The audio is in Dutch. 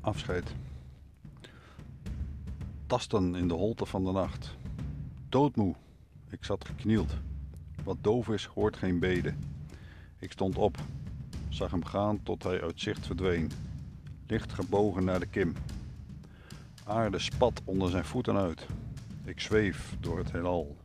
Afscheid. Tasten in de holte van de nacht. Doodmoe. Ik zat geknield. Wat doof is, hoort geen beden. Ik stond op. Zag hem gaan tot hij uit zicht verdween. Licht gebogen naar de kim. Aarde spat onder zijn voeten uit. Ik zweef door het heelal.